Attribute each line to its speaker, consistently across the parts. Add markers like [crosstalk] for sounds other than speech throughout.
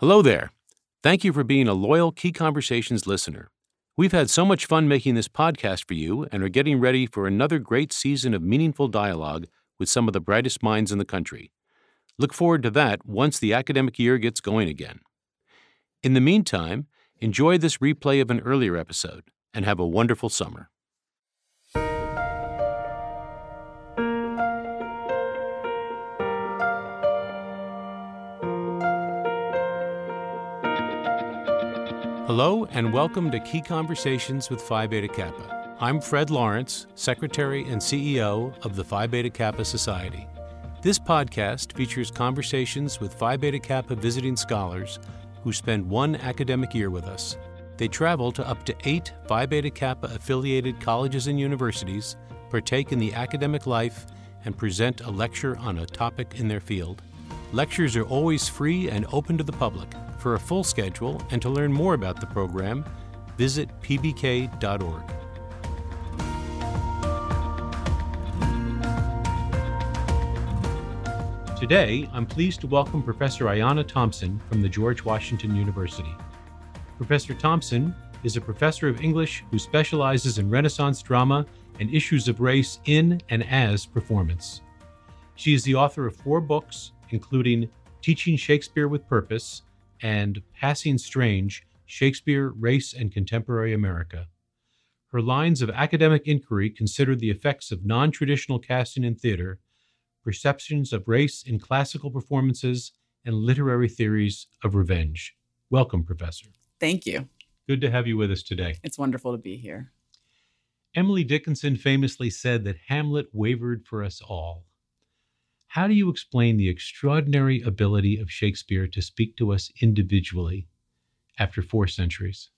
Speaker 1: Hello there. Thank you for being a loyal Key Conversations listener. We've had so much fun making this podcast for you and are getting ready for another great season of meaningful dialogue with some of the brightest minds in the country. Look forward to that once the academic year gets going again. In the meantime, enjoy this replay of an earlier episode and have a wonderful summer. Hello, and welcome to Key Conversations with Phi Beta Kappa. I'm Fred Lawrence, Secretary and CEO of the Phi Beta Kappa Society. This podcast features conversations with Phi Beta Kappa visiting scholars who spend one academic year with us. They travel to up to eight Phi Beta Kappa affiliated colleges and universities, partake in the academic life, and present a lecture on a topic in their field. Lectures are always free and open to the public. For a full schedule and to learn more about the program, visit pbk.org. Today, I'm pleased to welcome Professor Ayanna Thompson from the George Washington University. Professor Thompson is a professor of English who specializes in Renaissance drama and issues of race in and as performance. She is the author of four books, including Teaching Shakespeare with Purpose and Passing Strange Shakespeare, Race, and Contemporary America. Her lines of academic inquiry consider the effects of non traditional casting in theater, perceptions of race in classical performances, and literary theories of revenge. Welcome, Professor.
Speaker 2: Thank you.
Speaker 1: Good to have you with us today.
Speaker 2: It's wonderful to be here.
Speaker 1: Emily Dickinson famously said that Hamlet wavered for us all. How do you explain the extraordinary ability of Shakespeare to speak to us individually after four centuries?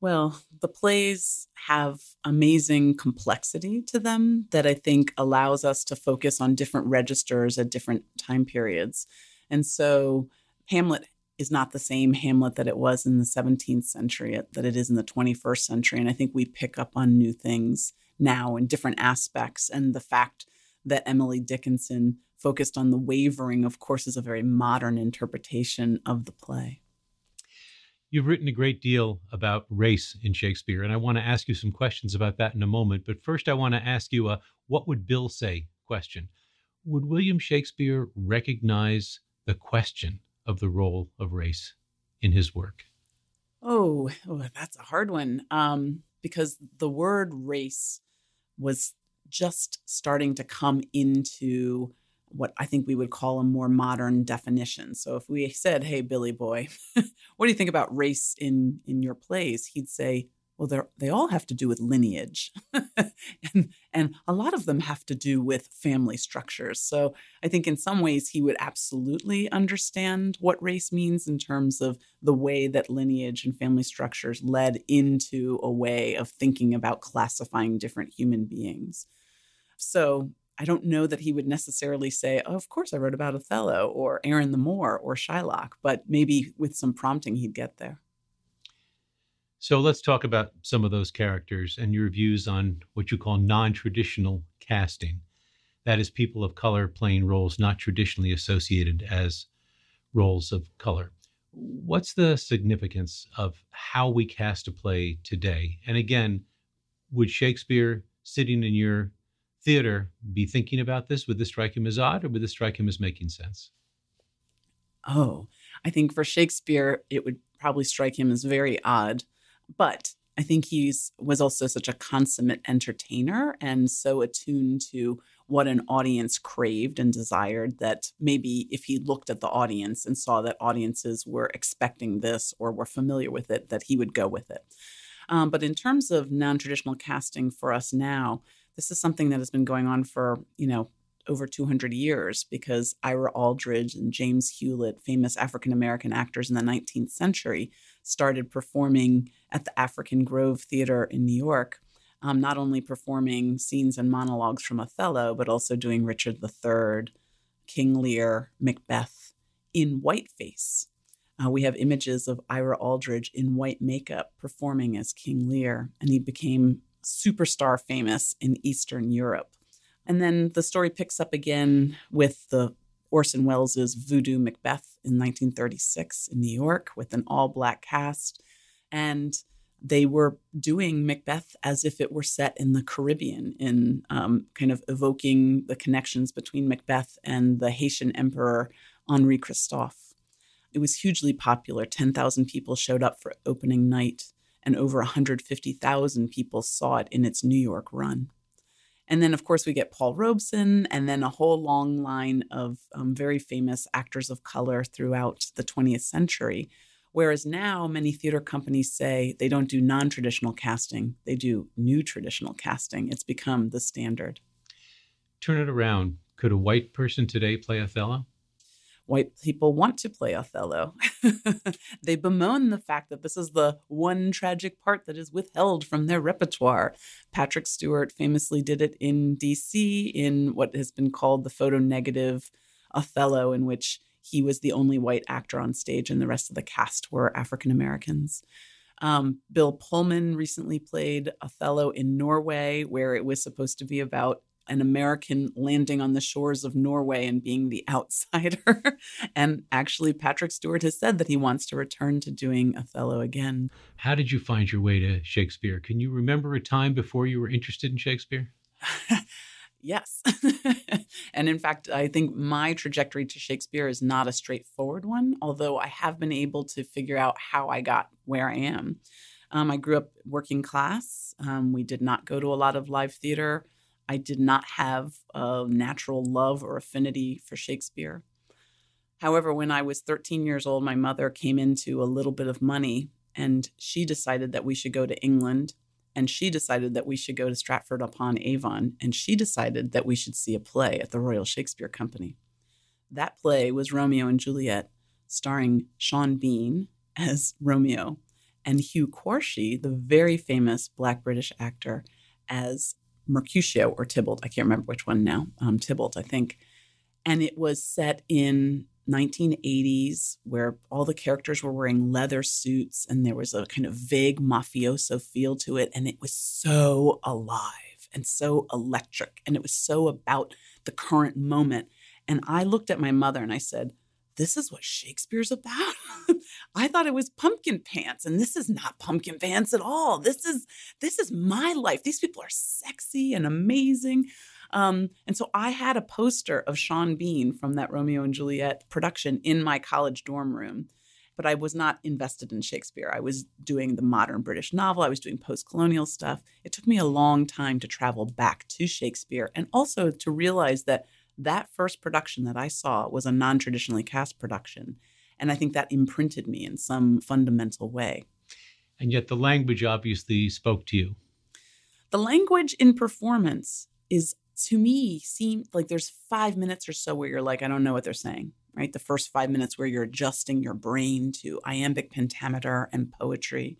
Speaker 2: Well, the plays have amazing complexity to them that I think allows us to focus on different registers at different time periods. And so Hamlet is not the same Hamlet that it was in the 17th century that it is in the 21st century. And I think we pick up on new things now in different aspects. And the fact that Emily Dickinson focused on the wavering, of course, is a very modern interpretation of the play.
Speaker 1: You've written a great deal about race in Shakespeare, and I want to ask you some questions about that in a moment. But first, I want to ask you a what would Bill say question. Would William Shakespeare recognize the question of the role of race in his work?
Speaker 2: Oh, oh that's a hard one. Um, because the word race was just starting to come into what I think we would call a more modern definition. So if we said, "Hey, Billy boy, [laughs] what do you think about race in in your plays?" He'd say, well, they all have to do with lineage, [laughs] and and a lot of them have to do with family structures. So I think in some ways he would absolutely understand what race means in terms of the way that lineage and family structures led into a way of thinking about classifying different human beings. So I don't know that he would necessarily say, oh, of course I wrote about Othello or Aaron the Moor or Shylock, but maybe with some prompting he'd get there.
Speaker 1: So let's talk about some of those characters and your views on what you call non traditional casting. That is, people of color playing roles not traditionally associated as roles of color. What's the significance of how we cast a play today? And again, would Shakespeare sitting in your theater be thinking about this? Would this strike him as odd or would this strike him as making sense?
Speaker 2: Oh, I think for Shakespeare, it would probably strike him as very odd. But I think he was also such a consummate entertainer and so attuned to what an audience craved and desired that maybe if he looked at the audience and saw that audiences were expecting this or were familiar with it, that he would go with it. Um, but in terms of non-traditional casting for us now, this is something that has been going on for, you know, over 200 years because Ira Aldridge and James Hewlett, famous African American actors in the 19th century, started performing at the African Grove Theater in New York, um, not only performing scenes and monologues from Othello, but also doing Richard III, King Lear, Macbeth in whiteface. Uh, we have images of Ira Aldridge in white makeup performing as King Lear, and he became superstar famous in Eastern Europe. And then the story picks up again with the Orson Welles's Voodoo Macbeth in 1936 in New York with an all black cast. And they were doing Macbeth as if it were set in the Caribbean, in um, kind of evoking the connections between Macbeth and the Haitian emperor Henri Christophe. It was hugely popular. 10,000 people showed up for opening night, and over 150,000 people saw it in its New York run. And then, of course, we get Paul Robeson, and then a whole long line of um, very famous actors of color throughout the 20th century Whereas now, many theater companies say they don't do non traditional casting, they do new traditional casting. It's become the standard.
Speaker 1: Turn it around. Could a white person today play Othello?
Speaker 2: White people want to play Othello. [laughs] they bemoan the fact that this is the one tragic part that is withheld from their repertoire. Patrick Stewart famously did it in DC in what has been called the photo negative Othello, in which he was the only white actor on stage, and the rest of the cast were African Americans. Um, Bill Pullman recently played Othello in Norway, where it was supposed to be about an American landing on the shores of Norway and being the [laughs] outsider. and actually, Patrick Stewart has said that he wants to return to doing Othello again.
Speaker 1: How did you find your way to Shakespeare? Can you remember a time before you were interested in Shakespeare? [laughs]
Speaker 2: Yes. [laughs] and in fact, I think my trajectory to Shakespeare is not a straightforward one, although I have been able to figure out how I got where I am. Um, I grew up working class. Um, we did not go to a lot of live theater. I did not have a natural love or affinity for Shakespeare. However, when I was 13 years old, my mother came into a little bit of money and she decided that we should go to England and she decided that we should go to Stratford upon Avon, and she decided that we should see a play at the Royal Shakespeare Company. That play was Romeo and Juliet, starring Sean Bean [laughs] as Romeo and Hugh Quarshie, the very famous Black British actor, as Mercutio or Tybalt. I can't remember which one now. Um, Tybalt, I think. And it was set in 1980s where all the characters were wearing leather suits and there was a kind of vague mafioso feel to it and it was so alive and so electric and it was so about the current moment and i looked at my mother and i said this is what shakespeare's about [laughs] i thought it was pumpkin pants and this is not pumpkin pants at all this is this is my life these people are sexy and amazing um, and so I had a poster of Sean Bean from that Romeo and Juliet production in my college dorm room. But I was not invested in Shakespeare. I was doing the modern British novel, I was doing post colonial stuff. It took me a long time to travel back to Shakespeare and also to realize that that first production that I saw was a non traditionally cast production. And I think that imprinted me in some fundamental way.
Speaker 1: And yet the language obviously spoke to you.
Speaker 2: The language in performance is to me seem like there's five minutes or so where you're like, I don't know what they're saying, right? The first five minutes where you're adjusting your brain to iambic pentameter and poetry.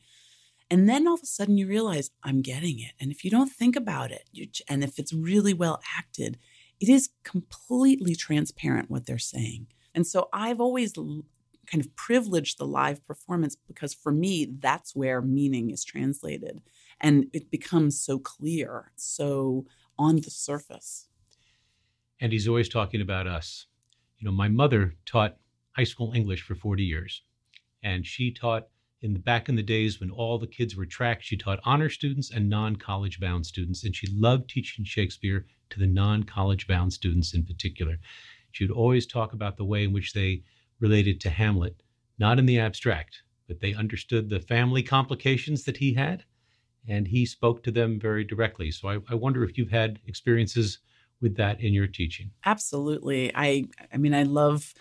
Speaker 2: And then all of a sudden you realize I'm getting it. And if you don't think about it, you, and if it's really well acted, it is completely transparent what they're saying. And so I've always kind of privileged the live performance because for me, that's where meaning is translated. And it becomes so clear, so on the surface.
Speaker 1: And he's always talking about us. You know, my mother taught high school English for 40 years, and she taught in the back in the days when all the kids were tracked, she taught honor students and non-college bound students, and she loved teaching Shakespeare to the non-college bound students in particular. She would always talk about the way in which they related to Hamlet, not in the abstract, but they understood the family complications that he had and he spoke to them very directly. So I, I wonder if you've had experiences with that in your teaching.
Speaker 2: Absolutely. I I mean I love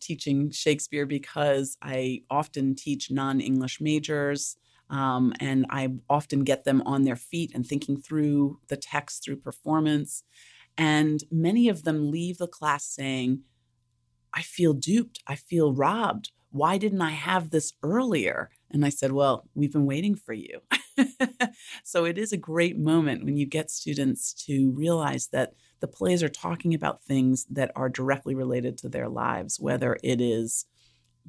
Speaker 2: teaching Shakespeare because I often teach non-English majors. Um, and I often get them on their feet and thinking through the text through performance. And many of them leave the class saying, I feel duped. I feel robbed. Why didn't I have this earlier? And I said, Well, we've been waiting for you. [laughs] so it is a great moment when you get students to realize that the plays are talking about things that are directly related to their lives, whether it is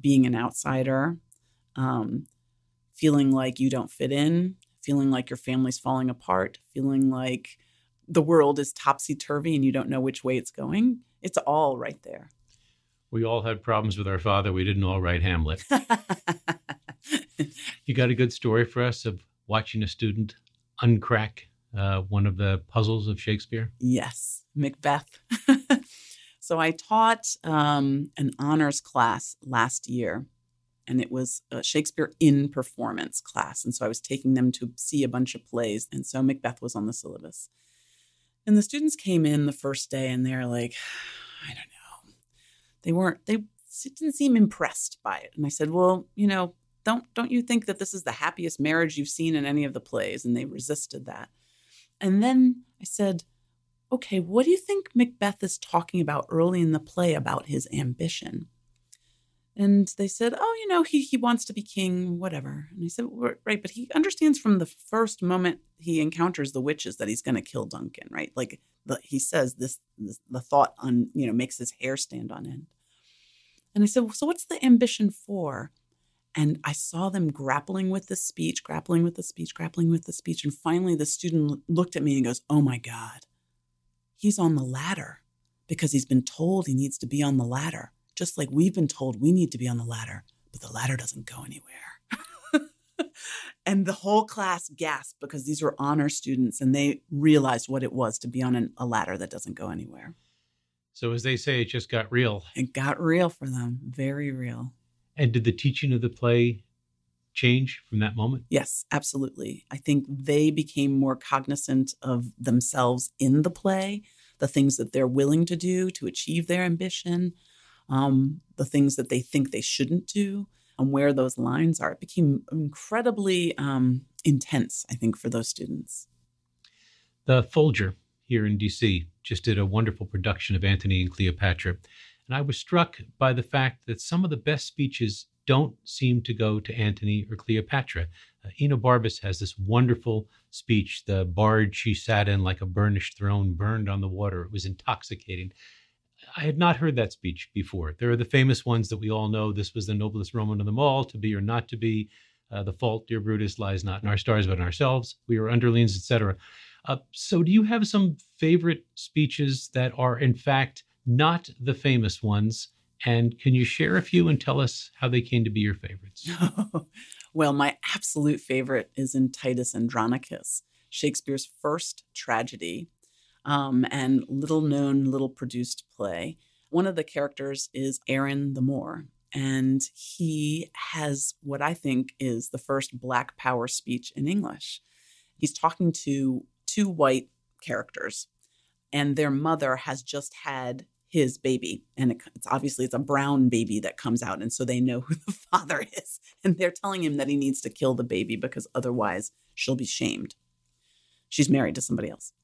Speaker 2: being an outsider, um, feeling like you don't fit in, feeling like your family's falling apart, feeling like the world is topsy turvy and you don't know which way it's going. It's all right there.
Speaker 1: We all had problems with our father. We didn't all write Hamlet. [laughs] you got a good story for us of watching a student uncrack uh, one of the puzzles of Shakespeare?
Speaker 2: Yes, Macbeth. [laughs] so I taught um, an honors class last year, and it was a Shakespeare in performance class. And so I was taking them to see a bunch of plays. And so Macbeth was on the syllabus. And the students came in the first day and they're like, I don't know. They weren't, they didn't seem impressed by it. And I said, well, you know, don't don't you think that this is the happiest marriage you've seen in any of the plays? And they resisted that. And then I said, okay, what do you think Macbeth is talking about early in the play about his ambition? And they said, oh, you know, he, he wants to be king, whatever. And I said, right, but he understands from the first moment he encounters the witches that he's going to kill Duncan, right? Like the, he says this, this, the thought on, you know, makes his hair stand on end. And I said, so what's the ambition for? And I saw them grappling with the speech, grappling with the speech, grappling with the speech. And finally, the student looked at me and goes, Oh my God, he's on the ladder because he's been told he needs to be on the ladder, just like we've been told we need to be on the ladder, but the ladder doesn't go anywhere. [laughs] and the whole class gasped because these were honor students and they realized what it was to be on an, a ladder that doesn't go anywhere.
Speaker 1: So, as they say, it just got real.
Speaker 2: It got real for them, very real.
Speaker 1: And did the teaching of the play change from that moment?
Speaker 2: Yes, absolutely. I think they became more cognizant of themselves in the play, the things that they're willing to do to achieve their ambition, um, the things that they think they shouldn't do, and where those lines are. It became incredibly um, intense, I think, for those students.
Speaker 1: The Folger here in DC just did a wonderful production of Antony and Cleopatra. And I was struck by the fact that some of the best speeches don't seem to go to Antony or Cleopatra. Uh, Enobarbus has this wonderful speech, the barge she sat in like a burnished throne burned on the water. It was intoxicating. I had not heard that speech before. There are the famous ones that we all know. This was the noblest Roman of them all, to be or not to be. Uh, the fault, dear Brutus, lies not in our stars, but in ourselves. We are underlings, etc. Uh, so, do you have some favorite speeches that are, in fact, not the famous ones. And can you share a few and tell us how they came to be your favorites? [laughs]
Speaker 2: well, my absolute favorite is in Titus Andronicus, Shakespeare's first tragedy um, and little known, little produced play. One of the characters is Aaron the Moor, and he has what I think is the first Black Power speech in English. He's talking to two white characters, and their mother has just had his baby and it, it's obviously it's a brown baby that comes out and so they know [laughs] who the father is and they're telling him that he needs to kill the baby because otherwise she'll be shamed she's married to somebody else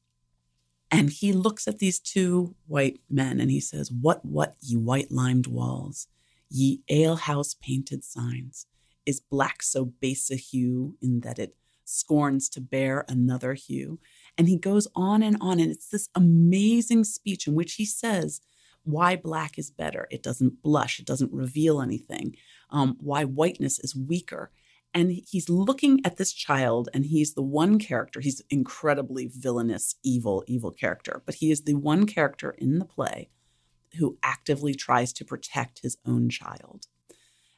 Speaker 2: and he looks at these two white men and he says what what ye white limed walls ye alehouse painted signs is black so base a hue in that it scorns to bear another hue and he goes on and on and it's this amazing speech in which he says why black is better. It doesn't blush, it doesn't reveal anything. Um, why whiteness is weaker. And he's looking at this child, and he's the one character, he's incredibly villainous, evil, evil character, but he is the one character in the play who actively tries to protect his own child.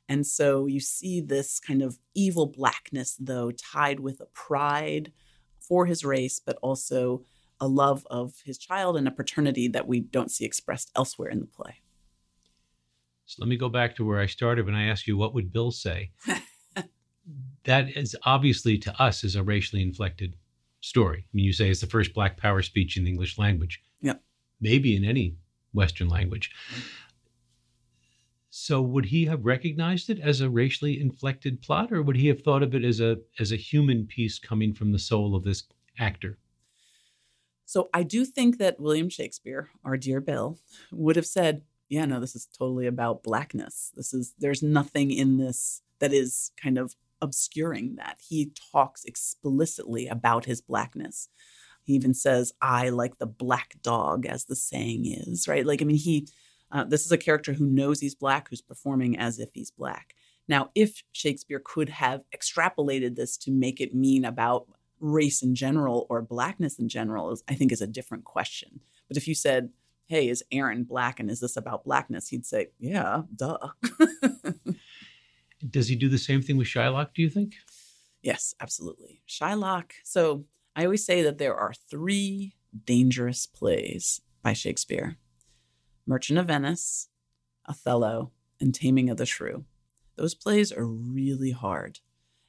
Speaker 2: And so you see this kind of evil blackness, though, tied with a pride for his race, but also a love of his child and a paternity that we don't see expressed elsewhere in the play.
Speaker 1: So let me go back to where I started when I asked you what would Bill say. [laughs] that is obviously to us is a racially inflected story. I mean, you say it's the first Black Power speech in the English language.
Speaker 2: Yeah.
Speaker 1: Maybe in any Western language. So would he have recognized it as a racially inflected plot, or would he have thought of it as a as a human piece coming from the soul of this actor?
Speaker 2: So I do think that William Shakespeare, our dear Bill, would have said, yeah, no, this is totally about blackness. This is, there's nothing in this that is kind of obscuring that. He talks explicitly about his blackness. He even says, I like the black dog, as the saying is, right? Like, I mean, he, uh, this is a character who knows he's black, who's performing as if he's black. Now, if Shakespeare could have extrapolated this to make it mean about race in general or blackness in general is, I think is a different question. But if you said hey, is Aaron black and is this about blackness? He'd say, yeah, duh. [laughs]
Speaker 1: Does he do the same thing with Shylock, do you think?
Speaker 2: Yes, absolutely. Shylock. So I always say that there are three dangerous plays by Shakespeare Merchant of Venice, Othello, and Taming of the Shrew. Those plays are really hard.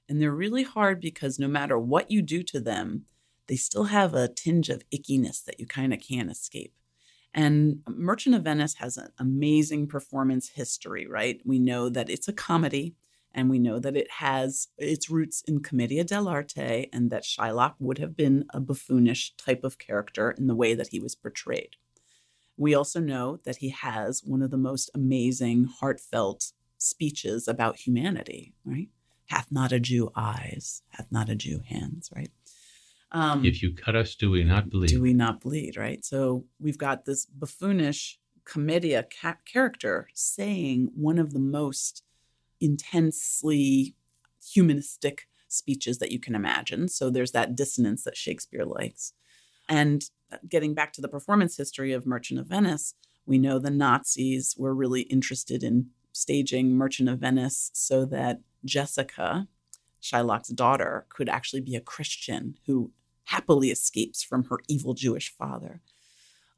Speaker 2: And they're really hard because no matter what you do to them, they still have a tinge of ickiness that you kind of can't escape. And Merchant of Venice has an amazing performance history, right? We know that it's a comedy and we know that it has its roots in Commedia dell'arte and that Shylock would have been a buffoonish type of character in the way that he was portrayed. We also know that he has one of the most amazing, heartfelt speeches about humanity, right? Hath not a Jew eyes, hath not a Jew hands, right?
Speaker 1: Um, if you cut us, do we not bleed?
Speaker 2: Do we not bleed, right? So we've got this buffoonish commedia ca- character saying one of the most intensely humanistic speeches that you can imagine. So there's that dissonance that Shakespeare likes. And uh, getting back to the performance history of Merchant of Venice, we know the Nazis were really interested in staging Merchant of Venice so that Jessica, Shylock's daughter, could actually be a Christian who happily escapes from her evil Jewish father.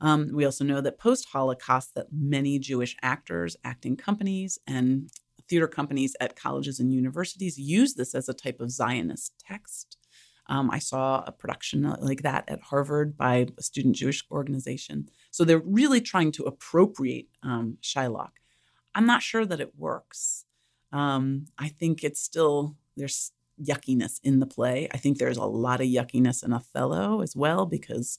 Speaker 2: Um, we also know that post Holocaust, that many Jewish actors, acting companies, and theater companies at colleges and universities use this as a type of Zionist text. Um, I saw a production like that at Harvard by a student Jewish organization. So they're really trying to appropriate um, Shylock. I'm not sure that it works. Um, I think it's still, there's yuckiness in the play. I think there's a lot of yuckiness in Othello as well because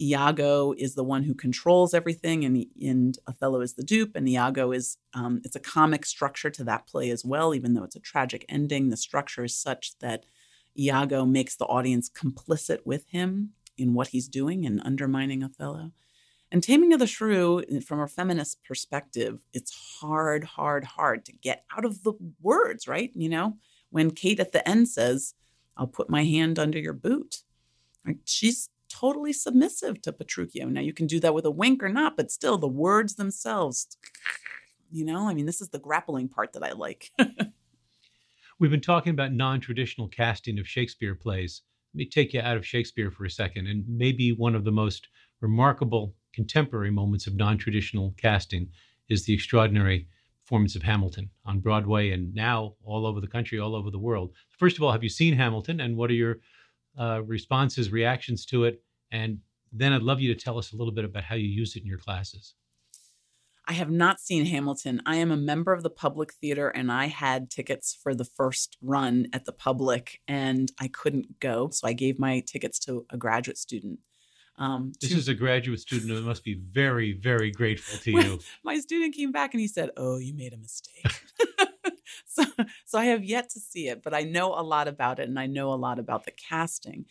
Speaker 2: Iago is the one who controls everything, and and Othello is the dupe, and Iago is um, it's a comic structure to that play as well. Even though it's a tragic ending, the structure is such that Iago makes the audience complicit with him in what he's doing and undermining Othello. And Taming of the Shrew, from a feminist perspective, it's hard, hard, hard to get out of the words, right? You know, when Kate at the end says, I'll put my hand under your boot, right? she's totally submissive to Petruchio. Now, you can do that with a wink or not, but still, the words themselves, you know, I mean, this is the grappling part that I like. [laughs]
Speaker 1: We've been talking about non traditional casting of Shakespeare plays. Let me take you out of Shakespeare for a second, and maybe one of the most remarkable contemporary moments of non traditional casting is the extraordinary performance of Hamilton on Broadway and now all over the country, all over the world. First of all, have you seen Hamilton and what are your uh, responses, reactions to it? And then I'd love you to tell us a little bit about how you use it in your classes.
Speaker 2: I have not seen Hamilton. I am a member of the Public Theater and I had tickets for the first run at the Public and I couldn't go. So I gave my tickets to a graduate student.
Speaker 1: Um, this to, is a graduate student who must be very, very grateful to [laughs] you.
Speaker 2: My student came back and he said, "Oh, you made a mistake." [laughs] [laughs] so, so I have yet to see it, but I know a lot about it, and I know a lot about the casting.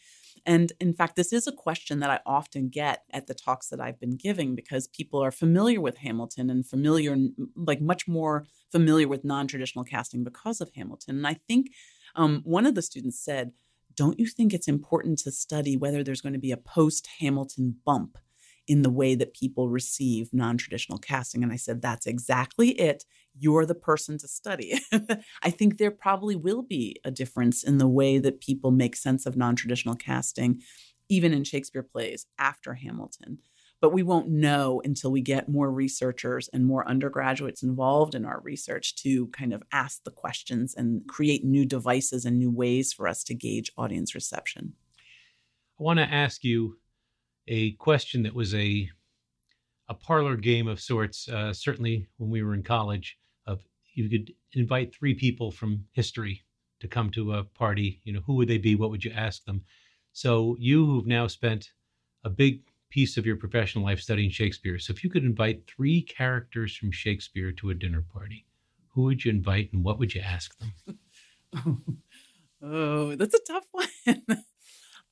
Speaker 2: And in fact, this is a question that I often get at the talks that I've been giving because people are familiar with Hamilton and familiar, like much more familiar with non traditional casting because of Hamilton. And I think um, one of the students said, don't you think it's important to study whether there's going to be a post Hamilton bump in the way that people receive non traditional casting? And I said, That's exactly it. You're the person to study. [laughs] I think there probably will be a difference in the way that people make sense of non traditional casting, even in Shakespeare plays after Hamilton but we won't know until we get more researchers and more undergraduates involved in our research to kind of ask the questions and create new devices and new ways for us to gauge audience reception.
Speaker 1: I want to ask you a question that was a a parlor game of sorts. Uh, certainly, when we were in college, you could invite three people from history to come to a party. You know, who would they be? What would you ask them? So you, who've now spent a big piece of your professional life studying Shakespeare. So if you could invite three characters from Shakespeare to a dinner party, who would you invite and what would you ask them? [laughs]
Speaker 2: oh, that's a tough [laughs] one.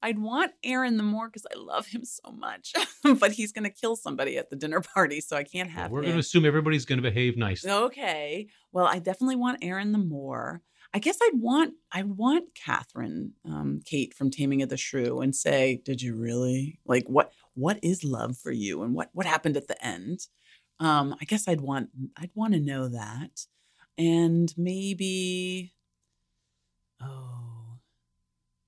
Speaker 2: I'd want Aaron the Moor because I love him so much, [laughs] but he's going to kill somebody at the dinner [laughs] party, so I can't have.
Speaker 1: We're going to assume everybody's going to behave nicely.
Speaker 2: Okay. Well, I definitely want Aaron the Moor. I guess I'd want I want Catherine, um, Kate from Taming of the Shrew, and say, "Did you really like what? What is love for you, and what what happened at the end?" Um, I guess I'd want I'd want to know that, and maybe, oh,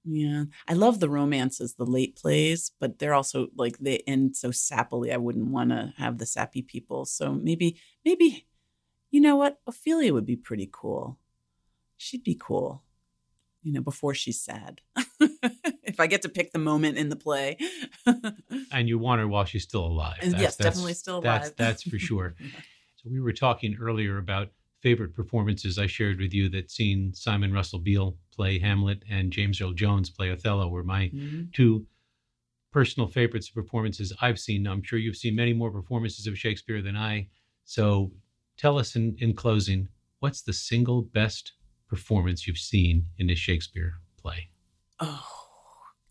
Speaker 2: yeah, I love the romances, the late plays, but they're also like they end so sappily. I wouldn't want to have the sappy people. So maybe maybe, you know what, Ophelia would be pretty cool she'd be cool, you know, before she's sad. [laughs] if I get to pick the moment in the play. [laughs]
Speaker 1: and you want her while she's still alive.
Speaker 2: That's, yes, definitely still alive.
Speaker 1: That's, that's for sure. [laughs] so we were talking earlier about favorite performances. I shared with you that seeing Simon Russell Beale play Hamlet and James Earl Jones play Othello were my mm-hmm. two personal favorites of performances I've seen. I'm sure you've seen many more performances of Shakespeare than I. So tell us in, in closing, what's the single best performance you've seen in a Shakespeare play?
Speaker 2: Oh,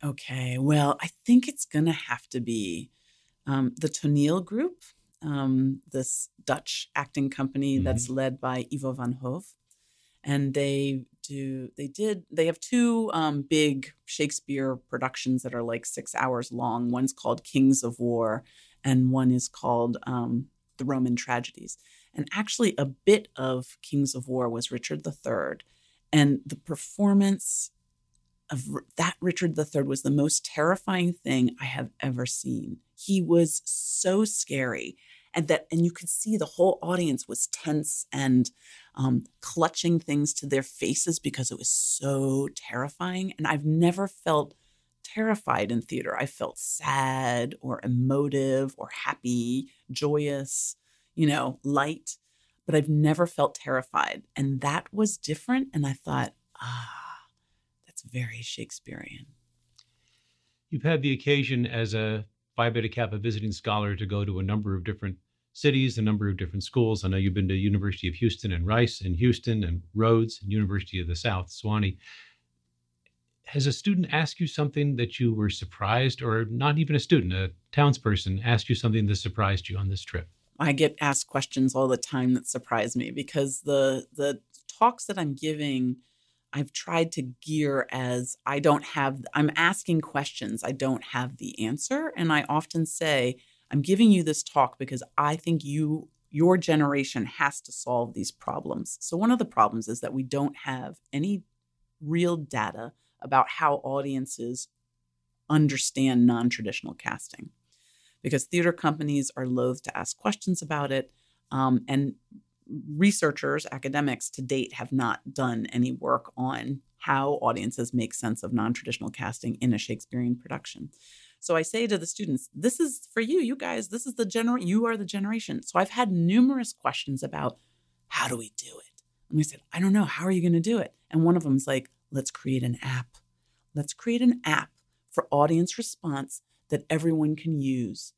Speaker 2: okay. Well, I think it's going to have to be um, the Toneelgroep, um, this Dutch acting company mm-hmm. that's led by Ivo van Hove. And they do, they did, they have two um, big Shakespeare productions that are like six hours long. One's called Kings of War, and one is called um, The Roman Tragedies. And actually, a bit of Kings of War was Richard III. And the performance of that Richard III was the most terrifying thing I have ever seen. He was so scary. And that, and you could see the whole audience was tense and um, clutching things to their faces because it was so terrifying. And I've never felt terrified in theater. I felt sad or emotive or happy, joyous, you know, light, but I've never felt terrified. And that was different. And I thought, ah, that's very Shakespearean.
Speaker 1: You've had the occasion as a Phi Beta Kappa visiting scholar to go to a number of different cities, a number of different schools. I know you've been to University of Houston and Rice and Houston and Rhodes and University of the South, Sewanee. Has a student asked you something that you were surprised, or not even a student, a townsperson asked you something that surprised you on this trip?
Speaker 2: I get asked questions all the time that surprise me because the the talks that I'm giving I've tried to gear as I don't have I'm asking questions I don't have the answer and I often say I'm giving you this talk because I think you your generation has to solve these problems. So one of the problems is that we don't have any real data about how audiences understand non-traditional casting because theater companies are loath to ask questions about it. Um, and researchers, academics to date, have not done any work on how audiences make sense of non traditional casting in a Shakespearean production. So I say to the students, this is for you, you guys, this is the general, you are the generation. So I've had numerous questions about how do we do it? And we said, I don't know, how are you going to do it? And one of them is like, let's create an app. Let's create an app for audience response that everyone can use,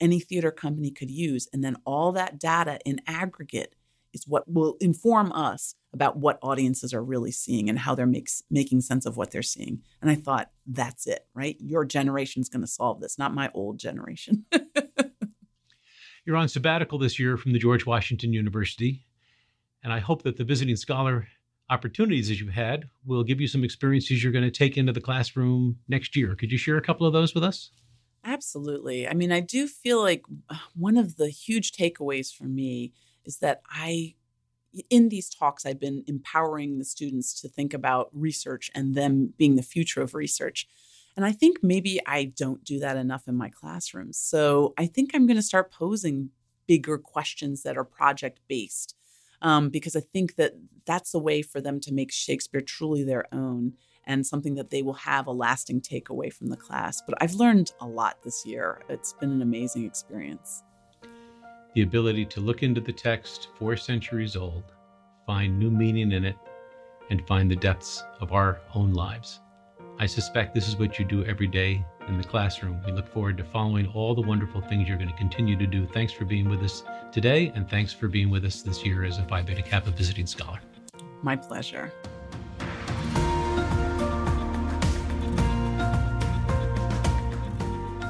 Speaker 2: any theater company could use. And then all that data in aggregate is what will inform us about what audiences are really seeing and how they're makes, making sense of what they're seeing. And I thought, that's it, right? Your generation's going to solve this, not my old generation. [laughs]
Speaker 1: You're on sabbatical this year from the George Washington University. And I hope that the visiting scholar opportunities that you've had will give you some experiences you're going to take into the classroom next year. Could you share a couple of those with us?
Speaker 2: Absolutely. I mean, I do feel like uh, one of the huge takeaways for me is that I, in these talks, I've been empowering the students to think about research and them being the future of research. And I think maybe I don't do that enough in my classrooms. So I think I'm going to start posing bigger questions that are project based um, because I think that that's a way for them to make Shakespeare truly their own and something that they will have a lasting takeaway from the class. But I've learned a lot this year. It's been an amazing experience.
Speaker 1: The ability to look into the text four centuries old, find new meaning in it, and find the depths of our own lives. I suspect this is what you do every day in the classroom. We look forward to following all the wonderful things you're going to continue to do. Thanks for being with us today, and thanks for being with us this year as a Phi Beta Kappa visiting scholar.
Speaker 2: My pleasure.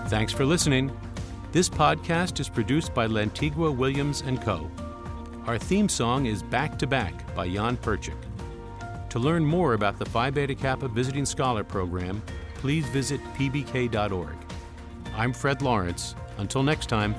Speaker 1: Thanks for listening. This podcast is produced by Lantigua Williams Co. Our theme song is Back to Back by Jan Perchik. To learn more about the Phi Beta Kappa Visiting Scholar Program, please visit pbk.org. I'm Fred Lawrence. Until next time.